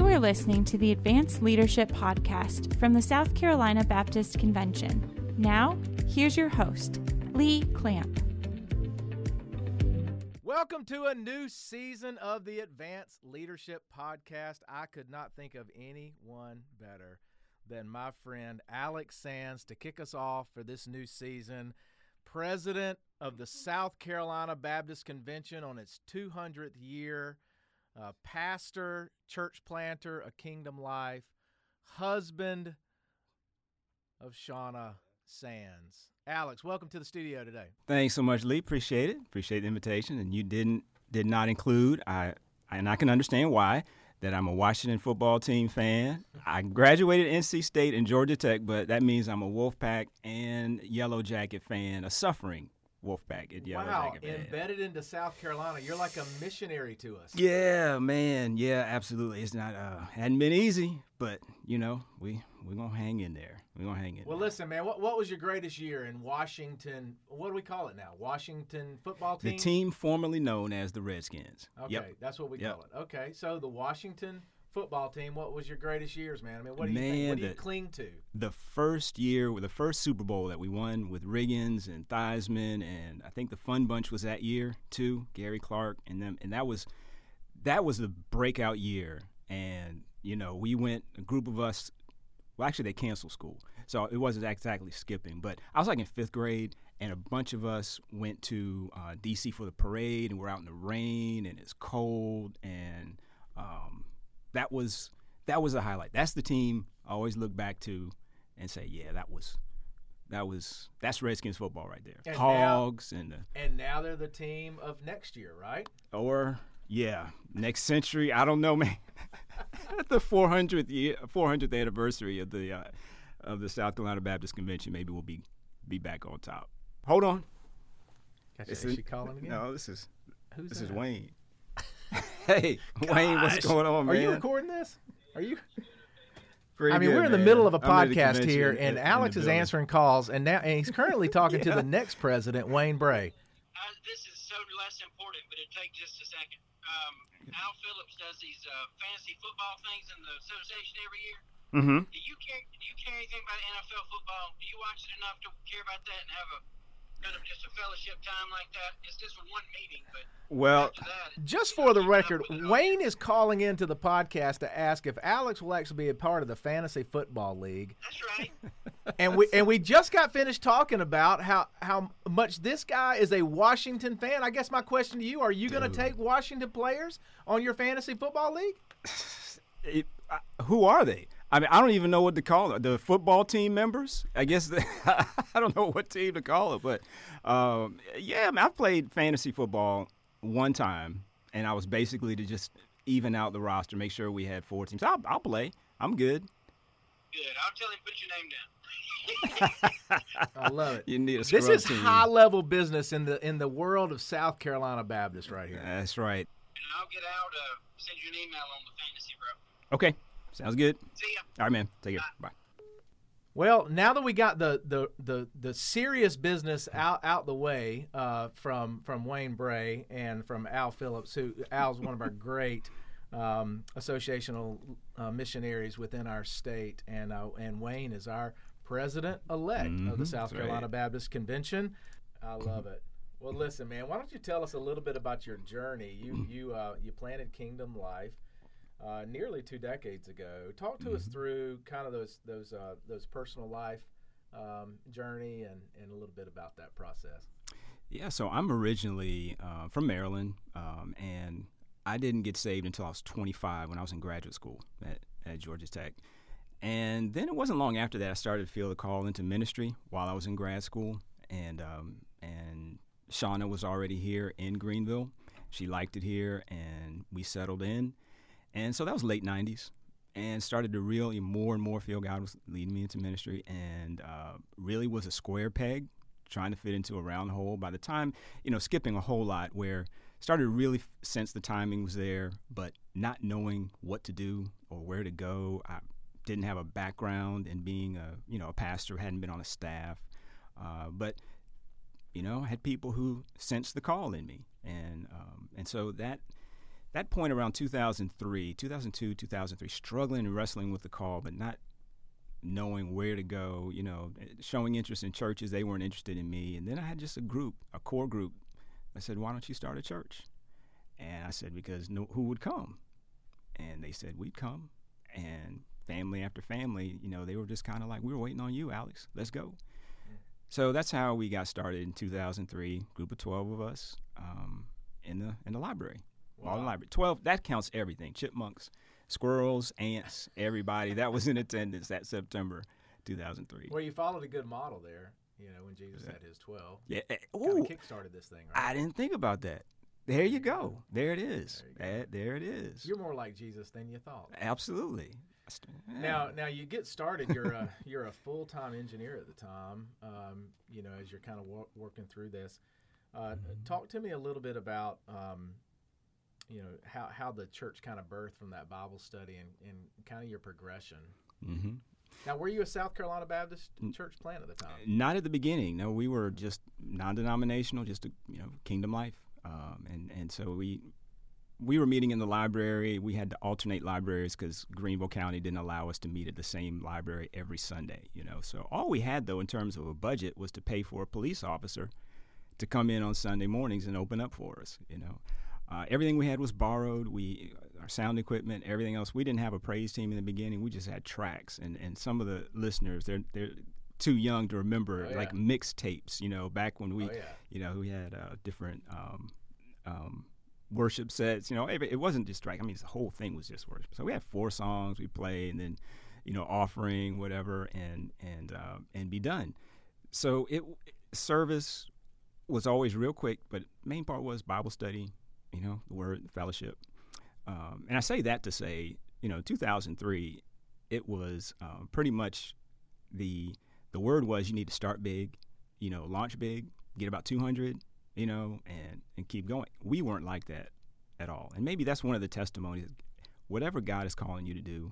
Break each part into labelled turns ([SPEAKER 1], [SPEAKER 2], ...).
[SPEAKER 1] You are listening to the Advance Leadership Podcast from the South Carolina Baptist Convention. Now, here's your host, Lee Clamp.
[SPEAKER 2] Welcome to a new season of the Advance Leadership Podcast. I could not think of anyone better than my friend Alex Sands to kick us off for this new season. President of the South Carolina Baptist Convention on its 200th year, uh, pastor, church planter, a kingdom life, husband of Shauna Sands. Alex, welcome to the studio today.
[SPEAKER 3] Thanks so much, Lee. Appreciate it. Appreciate the invitation. And you didn't did not include I and I can understand why that I'm a Washington football team fan. I graduated NC State and Georgia Tech, but that means I'm a Wolfpack and Yellow Jacket fan, a suffering Wolfpack at Yellow
[SPEAKER 2] wow,
[SPEAKER 3] Jacket fan.
[SPEAKER 2] embedded into South Carolina, you're like a missionary to us.
[SPEAKER 3] Yeah, man. Yeah, absolutely. It's not uh hadn't been easy, but you know, we we're gonna hang in there. We're gonna hang in
[SPEAKER 2] Well,
[SPEAKER 3] there.
[SPEAKER 2] listen, man. What, what was your greatest year in Washington? What do we call it now? Washington football team.
[SPEAKER 3] The team formerly known as the Redskins.
[SPEAKER 2] Okay,
[SPEAKER 3] Yep.
[SPEAKER 2] that's what we
[SPEAKER 3] Yep.
[SPEAKER 2] call it. Okay, so the Washington football team. What was your greatest years, man? I mean, what do you think? What do you
[SPEAKER 3] the-
[SPEAKER 2] cling to?
[SPEAKER 3] the first year, the first Super Bowl that we won with Riggins and Theismann, and I think the Fun Bunch was that year too. Gary Clark and them, and that was that was the breakout year. And you know, we went a group of us. Well, actually, they canceled school, so it wasn't exactly skipping. But I was like in fifth grade, and a bunch of us went to uh, D.C. for the parade, and we're out in the rain, and it's cold, and um, that was that was a highlight. That's the team I always look back to and say, yeah, that was that was that's Redskins football right there.
[SPEAKER 2] And now-
[SPEAKER 3] Hogs and the
[SPEAKER 2] And now they're the team of next year, right?
[SPEAKER 3] or yeah, next century. I don't know, man. At the 400th year, 400th anniversary of the uh, of the South Carolina Baptist Convention, maybe we'll be be back on top. Hold on.
[SPEAKER 2] Gotcha. Is she calling again?
[SPEAKER 3] No, this is
[SPEAKER 2] Who's
[SPEAKER 3] this is? Wayne. hey, Wayne, what's going on,
[SPEAKER 2] Are you recording this? Are you?
[SPEAKER 3] Pretty
[SPEAKER 2] I mean,
[SPEAKER 3] good,
[SPEAKER 2] we're in the
[SPEAKER 3] man.
[SPEAKER 2] middle of a
[SPEAKER 3] I'm at the
[SPEAKER 2] podcast here, and
[SPEAKER 3] in- in
[SPEAKER 2] Alex
[SPEAKER 3] the
[SPEAKER 2] is answering calls, and now and he's currently talking to the next president, Wayne Bray.
[SPEAKER 4] Uh, this is so less important, but it'll take just a second. Um, Al Phillips does these uh, fantasy football things in the association every year.
[SPEAKER 3] Mm-hmm.
[SPEAKER 4] Do you care? Do you care anything about NFL football? Do you watch it enough to care about that and have a kind of just a fellowship time like that? It's just one meeting, but
[SPEAKER 3] Well,
[SPEAKER 4] that,
[SPEAKER 2] Just for the record,
[SPEAKER 4] with it all.
[SPEAKER 2] Wayne is calling into the podcast to ask if Alex will actually be a part of the fantasy football league.
[SPEAKER 4] That's right.
[SPEAKER 2] And we and we just got finished talking about how how much this guy is a Washington fan. I guess my question to you: Are you going to take Washington players on your fantasy football league?
[SPEAKER 3] it, uh, who are they? I mean, I don't even know what to call it. The football team members? I guess the, I don't know what team to call it, but um, yeah, I mean, I've played fantasy football one time, and I was basically to just even out the roster, make sure we had four teams. I'll, I'll play. I'm good.
[SPEAKER 4] Good. I'll tell him put your name down.
[SPEAKER 2] I love it.
[SPEAKER 3] You need a
[SPEAKER 2] This is
[SPEAKER 3] team.
[SPEAKER 2] high level business in the in the world of South Carolina Baptist right here.
[SPEAKER 3] That's right.
[SPEAKER 4] And I'll get out. Uh, send you an email on the fantasy, bro.
[SPEAKER 3] Okay, sounds good.
[SPEAKER 4] See ya.
[SPEAKER 3] All right, man. Take care. Bye.
[SPEAKER 2] Well, now that we got the the the, the serious business out out the way uh, from from Wayne Bray and from Al Phillips, who Al's one of our great um, associational uh, missionaries within our state, and uh, and Wayne is our president elect of the
[SPEAKER 3] Mhm,
[SPEAKER 2] South
[SPEAKER 3] that's
[SPEAKER 2] Carolina
[SPEAKER 3] right.
[SPEAKER 2] Baptist Convention. I love it. Well, listen, man. Why don't you tell us a little bit about your journey? You you uh, you planted Kingdom Life uh, nearly two decades ago. Talk to us through kind of those those uh, those personal life um, journey and and a little bit about that process.
[SPEAKER 3] Yeah, so I'm originally uh, from Maryland, um, and I didn't get saved until I was 25 when I was in graduate school at, at Georgia Tech. And then it wasn't long after that I started to feel the call into ministry while I was in grad school. And um, and Shauna was already here in Greenville. She liked it here, and we settled in. And so that was late 90s, and started to really more and more feel God was leading me into ministry, and uh, really was a square peg trying to fit into a round hole. By the time, you know, skipping a whole lot where started really sense the timing was there, but not knowing what to do or where to go. I didn't have a background in being a, you know, a pastor, hadn't been on a staff. Uh, but, you know, had people who sensed the call in me. And, um, and so that, that point around 2003, 2002, 2003, struggling and wrestling with the call, but not knowing where to go, you know, showing interest in churches. They weren't interested in me. And then I had just a group, a core group. I said, why don't you start a church? And I said, because no, who would come? And they said, we'd come. And family after family, you know, they were just kind of like, we were waiting on you, Alex. Let's go. So that's how we got started in 2003. Group of 12 of us um, in the in the library. Wow. All the library. 12. That counts everything. Chipmunks, squirrels, ants, everybody that was in attendance that September 2003.
[SPEAKER 2] Well, you followed a good model there. You know, when Jesus had his 12.
[SPEAKER 3] Yeah.
[SPEAKER 2] Ooh, kickstarted this thing. Right?
[SPEAKER 3] I didn't think about that. There you go. There it is. There, that, there it is.
[SPEAKER 2] You're more like Jesus than you thought.
[SPEAKER 3] Absolutely.
[SPEAKER 2] Yeah. Now, now you get started. You're a you're a full time engineer at the time. Um, you know, as you're kind of wor- working through this, uh, mm-hmm. talk to me a little bit about um, you know how how the church kind of birthed from that Bible study and, and kind of your progression.
[SPEAKER 3] Mm-hmm.
[SPEAKER 2] Now, were you a South Carolina Baptist church plant at the time?
[SPEAKER 3] Not at the beginning. No, we were just non-denominational, just a, you know, Kingdom Life, um, and and so we we were meeting in the library. We had to alternate libraries because Greenville County didn't allow us to meet at the same library every Sunday. You know, so all we had though in terms of a budget was to pay for a police officer to come in on Sunday mornings and open up for us. You know, uh, everything we had was borrowed. We our sound equipment, everything else. We didn't have a praise team in the beginning. We just had tracks, and and some of the listeners they're they're too young to remember oh, yeah. like mixtapes. You know, back when we,
[SPEAKER 2] oh, yeah.
[SPEAKER 3] you know, we had uh, different. Um, um, worship sets. You know, it, it wasn't just like I mean, the whole thing was just worship. So we had four songs we play, and then you know, offering whatever, and and uh, and be done. So it service was always real quick, but main part was Bible study. You know, the word, fellowship, um, and I say that to say, you know, 2003, it was um, pretty much the the word was you need to start big, you know, launch big, get about 200, you know, and and keep going. We weren't like that at all. And maybe that's one of the testimonies. Whatever God is calling you to do,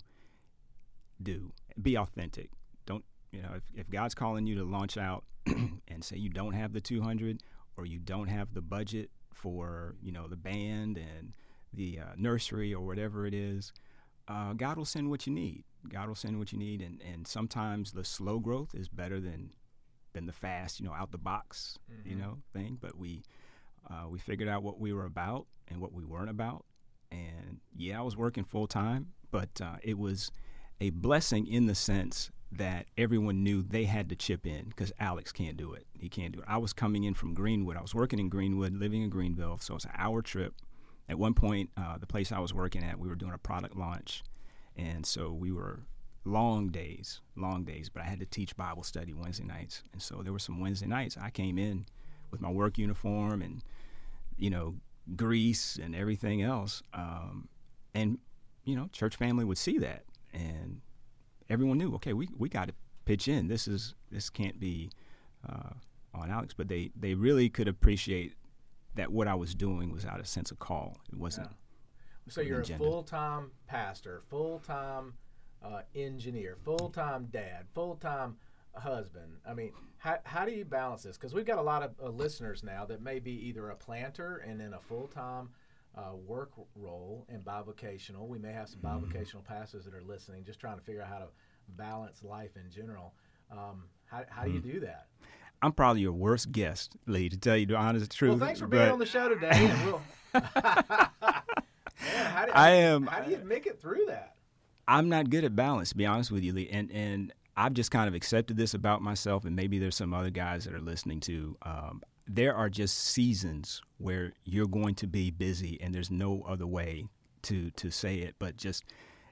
[SPEAKER 3] do. Be authentic. Don't you know if, if God's calling you to launch out and say you don't have the 200 or you don't have the budget for you know the band and the uh, nursery or whatever it is, uh, God will send what you need. God will send what you need, and, and sometimes the slow growth is better than than the fast, you know, out the box, mm-hmm. you know, thing. But we uh, we figured out what we were about and what we weren't about. And yeah, I was working full time, but uh, it was a blessing in the sense that everyone knew they had to chip in because Alex can't do it. He can't do it. I was coming in from Greenwood. I was working in Greenwood, living in Greenville, so it's an hour trip. At one point, uh, the place I was working at, we were doing a product launch, and so we were long days, long days. But I had to teach Bible study Wednesday nights, and so there were some Wednesday nights I came in with my work uniform and you know grease and everything else, um, and you know church family would see that, and everyone knew okay we we got to pitch in. This is this can't be uh, on Alex, but they they really could appreciate that what I was doing was out of sense of call. It wasn't. Yeah.
[SPEAKER 2] So you're a full time pastor, full time uh, engineer, full time dad, full time husband. I mean, how, how do you balance this? Because we've got a lot of uh, listeners now that may be either a planter and in a full time uh, work role and bivocational. We may have some mm-hmm. bivocational pastors that are listening, just trying to figure out how to balance life in general. Um, how, how do you mm. do that?
[SPEAKER 3] I'm probably your worst guest, Lee, to tell you the honest truth.
[SPEAKER 2] Well, thanks for being on the show today. And we'll Man, how do,
[SPEAKER 3] I am.
[SPEAKER 2] How do you make it through that?
[SPEAKER 3] I'm not good at balance, to be honest with you, Lee. And and I've just kind of accepted this about myself, and maybe there's some other guys that are listening to. Um, there are just seasons where you're going to be busy, and there's no other way to to say it, but just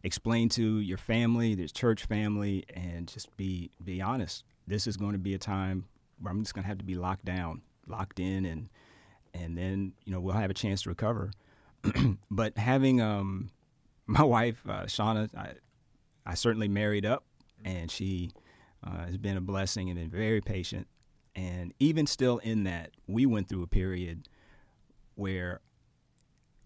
[SPEAKER 3] explain to your family, there's church family, and just be be honest. This is going to be a time where I'm just going to have to be locked down, locked in, and and then you know we'll have a chance to recover. but having um, my wife, uh, Shauna, I, I certainly married up, and she uh, has been a blessing and been very patient. And even still in that, we went through a period where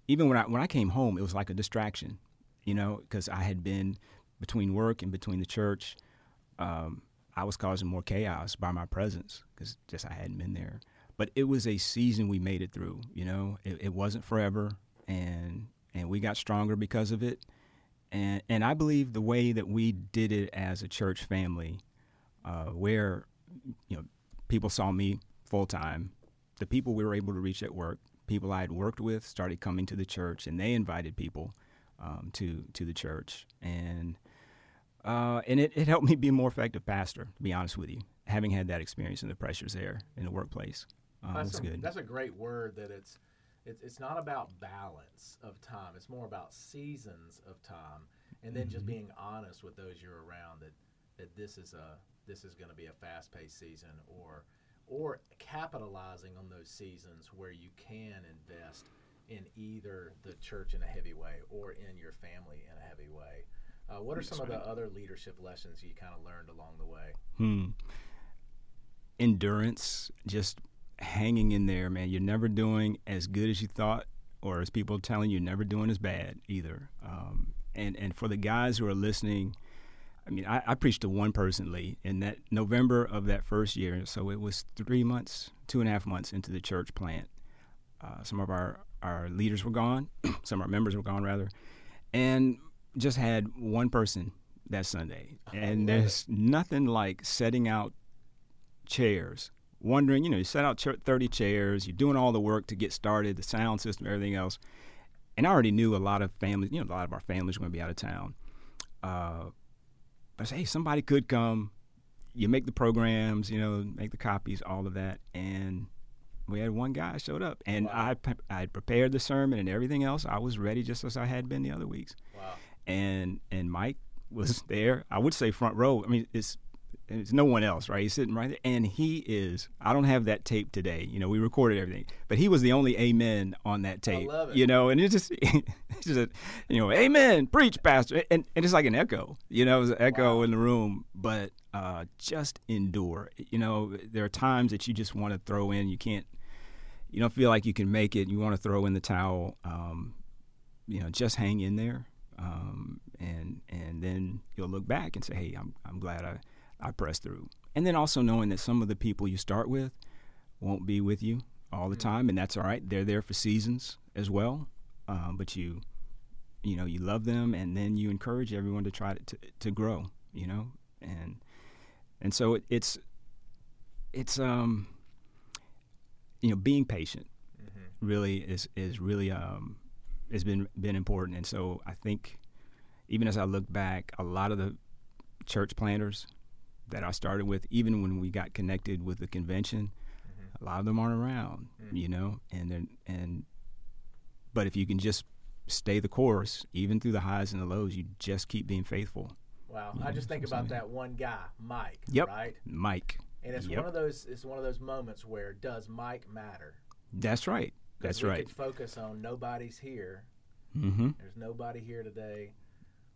[SPEAKER 3] even when I when I came home, it was like a distraction, you know, because I had been between work and between the church. Um, I was causing more chaos by my presence because just I hadn't been there. But it was a season we made it through. You know, it, it wasn't forever, and and we got stronger because of it. And and I believe the way that we did it as a church family, uh, where you know people saw me full time, the people we were able to reach at work, people I had worked with started coming to the church, and they invited people um, to to the church, and uh, and it, it helped me be a more effective pastor. To be honest with you, having had that experience and the pressures there in the workplace, um,
[SPEAKER 2] that's a,
[SPEAKER 3] good.
[SPEAKER 2] That's a great word. That it's it's it's not about balance of time. It's more about seasons of time, and then just
[SPEAKER 3] Mhm.
[SPEAKER 2] being honest with those you're around that that this is a this is going to be a fast paced season, or or capitalizing on those seasons where you can invest in either the church in a heavy way or in your family in a heavy way. Uh, what are some of the other leadership lessons you kind of learned along the way?
[SPEAKER 3] Hmm. Endurance, just hanging in there, man. You're never doing as good as you thought, or as people are telling you, you're never doing as bad either. Um, and and for the guys who are listening, I mean, I, I preached to one person, Lee, in that November of that first year. So it was three months, two and a half months into the church plant. Uh, some of our our leaders were gone, some of our members were gone rather, and just had one person that Sunday. And there's nothing like setting out chairs. Wondering, you know, you set out 30 chairs, you're doing all the work to get started, the sound system, everything else. And I already knew a lot of families, you know, a lot of our families were going to be out of town. Uh, I said, hey, somebody could come. You make the programs, you know, make the copies, all of that. And we had one guy showed up. And
[SPEAKER 2] Wow.
[SPEAKER 3] I, I had prepared the sermon and everything else. I was ready just as I had been the other weeks
[SPEAKER 2] Wow.
[SPEAKER 3] and and Mike was there. I would say front row. I mean, it's it's no one else, right? He's sitting right there, and he is. I don't have that tape today. You know, we recorded everything, but he was the only amen on that tape.
[SPEAKER 2] love it.
[SPEAKER 3] You know, and it just, it's just, a, you know, amen, preach, pastor, and and it's like an echo. You know, it was an echo
[SPEAKER 2] Wow.
[SPEAKER 3] in the room, but uh, just endure. You know, there are times that you just want to throw in. You can't. You don't feel like you can make it. You want to throw in the towel. Um, you know, just hang in there, um, and and then you'll look back and say, "Hey, I'm I'm glad I I pressed through." And then also knowing that some of the people you start with won't be with you all the time, and that's all right. They're there for seasons as well, um, but you you know you love them, and then you encourage everyone to try to to, to grow. You know, and and so it, it's it's um you know being patient
[SPEAKER 2] Mm-hmm.
[SPEAKER 3] really is is really um has been been important and so I think even as I look back a lot of the church planters that I started with even when we got connected with the convention
[SPEAKER 2] Mm-hmm.
[SPEAKER 3] a lot of them aren't around
[SPEAKER 2] Mm.
[SPEAKER 3] you know and then and but if you can just stay the course even through the highs and the lows you just keep being faithful
[SPEAKER 2] Wow.
[SPEAKER 3] Yeah,
[SPEAKER 2] I just think about that one guy, Mike.
[SPEAKER 3] Yep.
[SPEAKER 2] Right.
[SPEAKER 3] Mike
[SPEAKER 2] And it's
[SPEAKER 3] Yep.
[SPEAKER 2] one of those. It's one of those moments where does Mike matter?
[SPEAKER 3] that's right. that's
[SPEAKER 2] we
[SPEAKER 3] right
[SPEAKER 2] Could focus on nobody's here.
[SPEAKER 3] mm-hmm
[SPEAKER 2] There's nobody here today.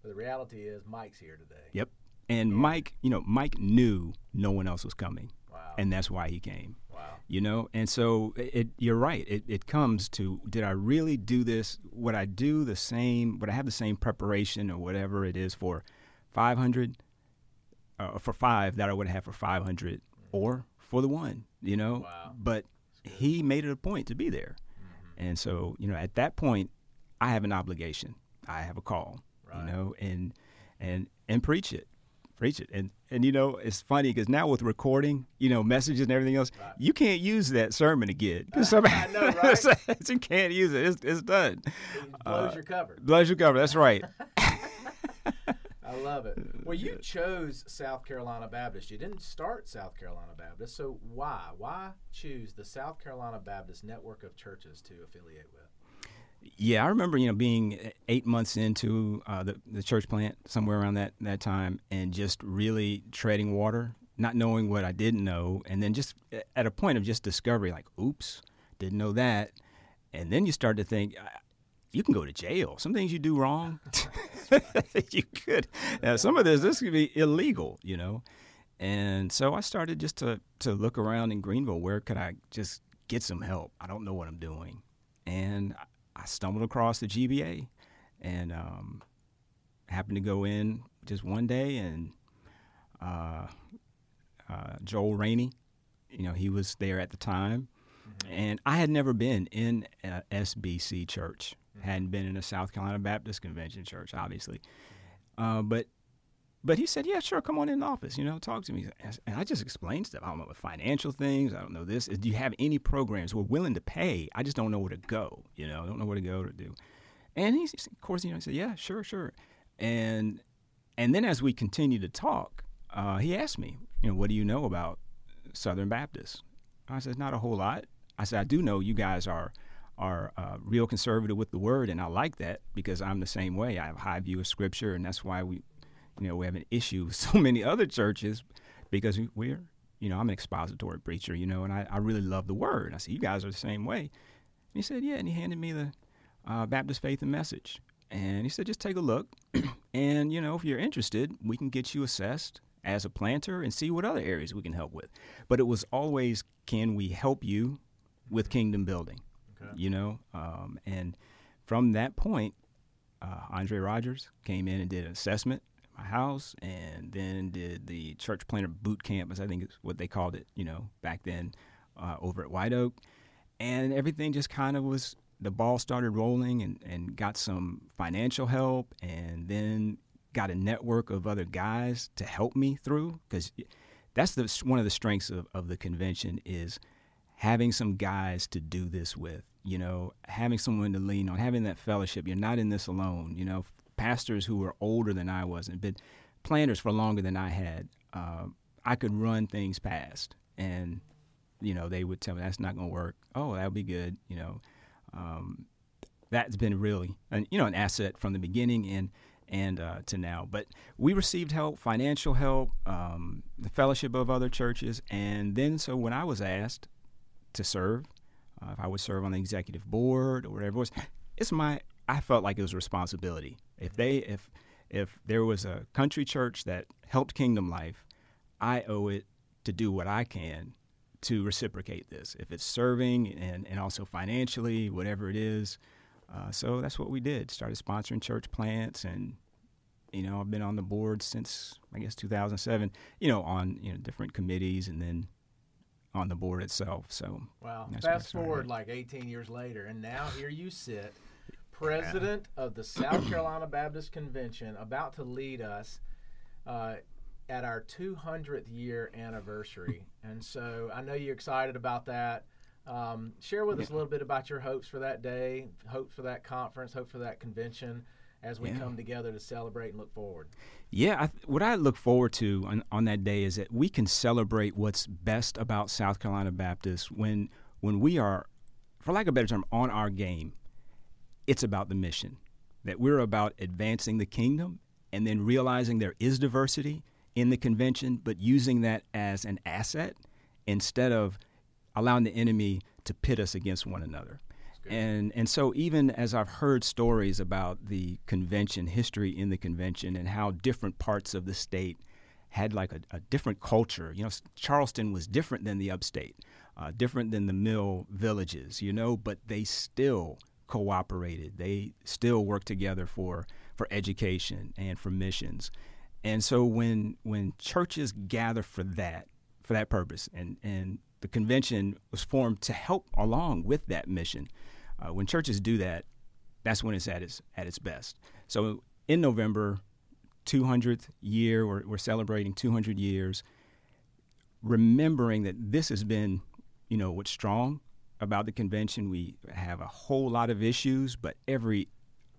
[SPEAKER 2] But the reality is Mike's here today.
[SPEAKER 3] Yep. And Mike, you know, Mike knew no one else was coming,
[SPEAKER 2] Wow.
[SPEAKER 3] and that's why he came.
[SPEAKER 2] wow.
[SPEAKER 3] You know, and so it, it you're right. It, it comes to did I really do this? Would I do the same? Would I have the same preparation or whatever it is for 500, uh, for five that I would have for 500, or for the one? You know.
[SPEAKER 2] Wow.
[SPEAKER 3] But he made it a point to be there,
[SPEAKER 2] Mm-hmm.
[SPEAKER 3] and so you know, at that point, I have an obligation. I have a call.
[SPEAKER 2] Right.
[SPEAKER 3] You know, and and and preach it preach it and and you know it's funny because now with recording you know messages and everything else
[SPEAKER 2] Right.
[SPEAKER 3] you can't use that sermon again 'Cause
[SPEAKER 2] I
[SPEAKER 3] somebody
[SPEAKER 2] know, right?
[SPEAKER 3] you can't use it it's, it's done
[SPEAKER 2] It blows
[SPEAKER 3] Uh,
[SPEAKER 2] your cover.
[SPEAKER 3] blows your cover that's right
[SPEAKER 2] I love it. Well, you chose South Carolina Baptist. You didn't start South Carolina Baptist. So why? Why choose the South Carolina Baptist network of churches to affiliate with?
[SPEAKER 3] Yeah i remember you know being eight months into uh, the, the church plant somewhere around that, that time and just really treading water not knowing what i didn't know and then just at a point of just discovery like oops didn't know that and then you start to think you can go to jail. Some things you do wrong, you could. Now, some of this, this could be illegal, you know. And so I started just to to look around in Greenville. Where could I just get some help? I don't know what I'm doing, and I- stumbled across the GBA, and um, happened to go in just one day, and uh, uh, Joel Rainey, you know, he was there at the time, and I had never been in a SBC church. Hadn't been in a South Carolina Baptist Convention church, obviously. Uh, but but he said, "Yeah, sure, come on in the office. You know, talk to me." And I just explained stuff. I don't know what financial things. I don't know this. Do you have any programs? We're willing to pay. I just don't know where to go. You know, I don't know where to go to do. And he's of course, you know, he said, "Yeah, sure, sure." And and then as we continued to talk, uh, he asked me, "You know, what do you know about Southern Baptists?" I said, "Not a whole lot." I said, "I do know you guys are." are uh, real conservative with the word, and I like that because I'm the same way. I have a high view of Scripture, and that's why we you know, we have an issue with so many other churches because we're, you know, I'm an expository preacher, you know, and I, I really love the word. I said, you guys are the same way. And he said, yeah. And he handed me the uh, Baptist Faith and Message. And he said, just take a look. and, you know, if you're interested, we can get you assessed as a planter and see what other areas we can help with. But it was always, can we help you with kingdom building? Okay. You know, um, and from that point, uh, Andre Rogers came in and did an assessment my house and then did the church planter boot camp, as I think is what they called it, you know, back then uh, over at White Oak. And everything just kind of was, the ball started rolling and, and got some financial help and then got a network of other guys to help me through because that's the, one of the strengths of, of the convention is having some guys to do this with you know having someone to lean on having that fellowship you're not in this alone you know pastors who were older than I was and been planters for longer than I had, uh, I could run things past. And, you know, they would tell me that's not going to work. Oh, that'll be good. You know, um, that's been really, an, you know, an asset from the beginning and, and uh, to now. But we received help, financial help, um, the fellowship of other churches. And then, so when I was asked to serve, uh, if I would serve on the executive board or whatever it was, it's my, I felt like it was a responsibility if they if if there was a country church that helped Kingdom Life, I owe it to do what I can to reciprocate this. If it's serving and, and also financially, whatever it is. Uh, so that's what we did. Started sponsoring church plants, and you know I've been on the board since I guess 2007. You know on you know different committees, and then on the board itself. So
[SPEAKER 2] wow. Fast forward like 18 years later, and now here you sit president of the South Carolina Baptist Convention, about to lead us uh, at our 200th year anniversary. And so I know you're excited about that. Um, share with us a little bit about your hopes for that day, hopes for that conference, hope for that convention as we yeah. come together to celebrate and look forward.
[SPEAKER 3] Yeah, I, what I look forward to on, on that day is that we can celebrate what's best about South Carolina Baptist when when we are, for lack of a better term, on our game it's about the mission that we're about advancing the kingdom and then realizing there is diversity in the convention, but using that as an asset instead of allowing the enemy to pit us against one another. And and so even as I've heard stories about the convention history in the convention and how different parts of the state had like a, a different culture. You know, Charleston was different than the upstate, uh, different than the mill villages. You know, but they still cooperated. They still work together for for education and for missions. And so when when churches gather for that for that purpose, and and the convention was formed to help along with that mission. Uh, when churches do that, that's when it's at its at its best. So in November, 200th year, we're, we're celebrating 200 years, remembering that this has been, you know, what's strong about the convention. We have a whole lot of issues, but every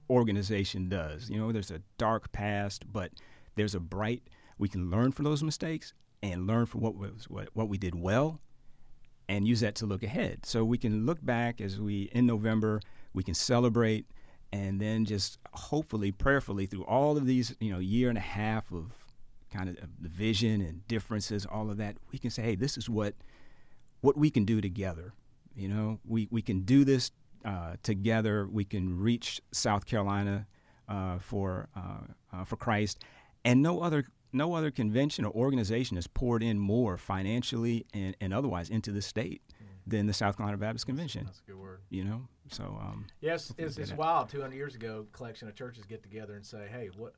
[SPEAKER 3] organization does. You know, there's a dark past, but there's a bright. We can learn from those mistakes and learn from what was what, what we did well, and use that to look ahead. So we can look back as we in November. We can celebrate, and then just hopefully, prayerfully, through all of these, you know, year and a half of kind of the vision and differences, all of that, we can say, hey, this is what what we can do together you know, we, we can do this uh, together. We can reach South Carolina uh, for uh, uh, for Christ, and no other no other convention or organization has poured in more financially and, and otherwise into the state mm. than the South Carolina Baptist Convention.
[SPEAKER 2] That's, a good word.
[SPEAKER 3] You know, so um,
[SPEAKER 2] yes, it's, it's wild. Two hundred years ago, collection of churches get together and say, "Hey, what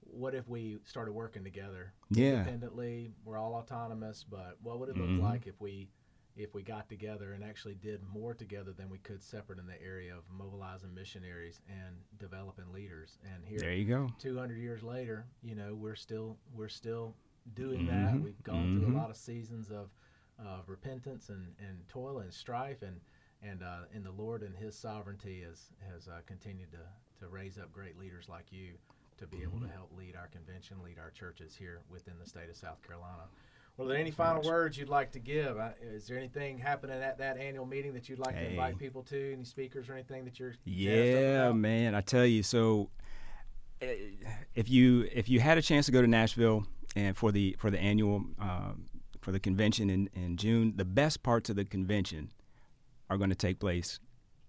[SPEAKER 2] what if we started working together
[SPEAKER 3] yeah.
[SPEAKER 2] independently? We're all autonomous, but what would it look mm-hmm. like if we if we got together and actually did more together than we could separate in the area of mobilizing missionaries and developing leaders. And here,
[SPEAKER 3] there you go.
[SPEAKER 2] 200 years later, you know, we're still we're still doing
[SPEAKER 3] Mhm,
[SPEAKER 2] that. We've gone through
[SPEAKER 3] mhm.
[SPEAKER 2] a lot of seasons of of repentance and, and toil and strife, and and uh, in the Lord and His sovereignty has has uh, continued to to raise up great leaders like you to be able to help lead our convention, lead our churches here within the state of South Carolina. Well, are there any final words you'd like to give? Uh, is there anything happening at that annual meeting that you'd like to invite people to? Any speakers or anything that you're
[SPEAKER 3] Yeah, man, I tell you. So, eh, if you if you had a chance to go to Nashville and for the for the annual um, for the convention in in June, the best parts of the convention are going to take place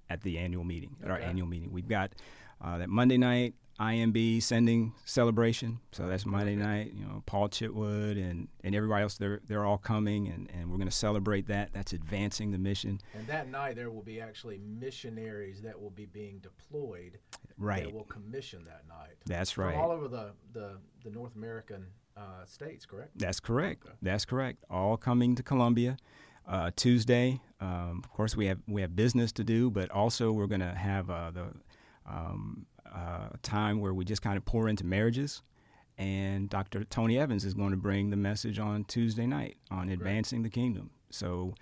[SPEAKER 3] at the annual meeting at our annual meeting. We've got uh, that Monday night IMB sending celebration. So that's Monday night. You know, Paul Chitwood and, and everybody else. They're they're all coming, and, and we're going to celebrate that. That's advancing the mission.
[SPEAKER 2] And that night, there will be actually missionaries that will be being deployed
[SPEAKER 3] Right.
[SPEAKER 2] that will commission that night.
[SPEAKER 3] That's
[SPEAKER 2] From
[SPEAKER 3] right.
[SPEAKER 2] all over the, the, the North American uh, states, correct?
[SPEAKER 3] That's correct.
[SPEAKER 2] Okay.
[SPEAKER 3] That's correct. All coming to Columbia uh, Tuesday. Um, of course, we have we have business to do, but also we're going to have uh, the um, uh, time where we just kind of pour into marriages. And Dr. Tony Evans is going to bring the message on Tuesday night on advancing the kingdom. So,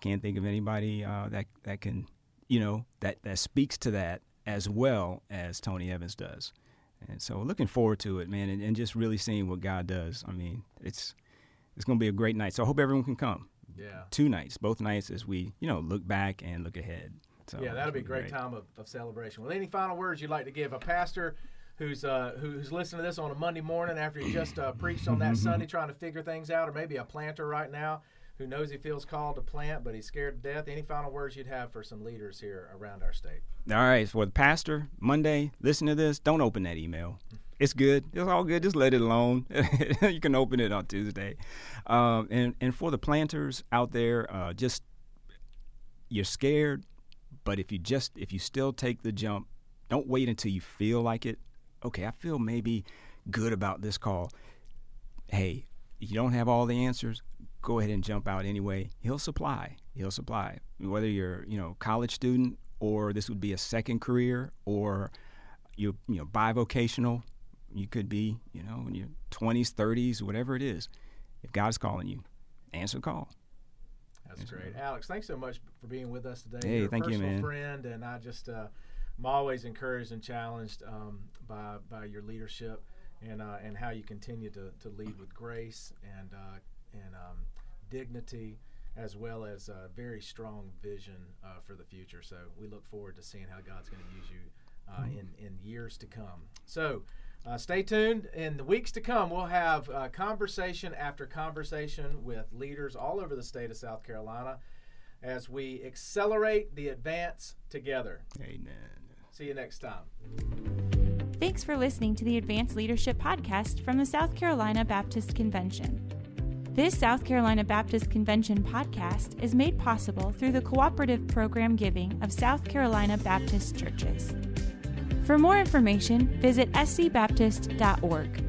[SPEAKER 3] can't think of anybody uh, that that can, you know, that that speaks to that as well as Tony Evans does. And so, looking forward to it, man, and, and just really seeing what God does. I mean, it's it's going to be a great night. So I hope everyone can come.
[SPEAKER 2] Yeah.
[SPEAKER 3] Two nights, both nights, as we you know look back and look ahead. So
[SPEAKER 2] yeah, that'll be a
[SPEAKER 3] it's
[SPEAKER 2] great time of, of celebration. Well, any final words you'd like to give a pastor who's uh, who's listening to this on a Monday morning after he just uh, preached on that Sunday, trying to figure things out, or maybe a planter right now who knows he feels called to plant but he's scared to death? Any final words you'd have for some leaders here around our state?
[SPEAKER 3] All right, for the pastor, Monday, listen to this. Don't open that email. It's good. It's all good. Just let it alone. you can open it on Tuesday. Um, and and for the planters out there, uh, just you're scared, but if you just if you still take the jump, don't wait until you feel like it. Okay, I feel maybe good about this call. Hey, you don't have all the answers. Go ahead and jump out anyway. He'll supply. He'll supply. Whether you're you know college student or this would be a second career or you you know bivocational. You could be you know in your 20s, 30s, whatever it is. If God's calling you, answer the call.
[SPEAKER 2] That's great. Alex. Thanks so much for being with us today.
[SPEAKER 3] Hey,
[SPEAKER 2] You're a
[SPEAKER 3] thank you,
[SPEAKER 2] personal
[SPEAKER 3] man.
[SPEAKER 2] friend, and I just uh, I'm always encouraged and challenged um, by by your leadership and uh, and how you continue to, to lead with grace and uh, and um, dignity, as well as a very strong vision uh, for the future. So we look forward to seeing how God's going to use you uh,
[SPEAKER 3] Mm-hmm.
[SPEAKER 2] in in years to come. So. Uh, stay tuned. In the weeks to come, we'll have uh, conversation after conversation with leaders all over the state of South Carolina as we accelerate the advance together.
[SPEAKER 3] Amen.
[SPEAKER 2] See you next time.
[SPEAKER 1] Thanks for listening to the Advance Leadership Podcast from the South Carolina Baptist Convention. This South Carolina Baptist Convention podcast is made possible through the cooperative program giving of South Carolina Baptist churches. For more information, visit scbaptist.org.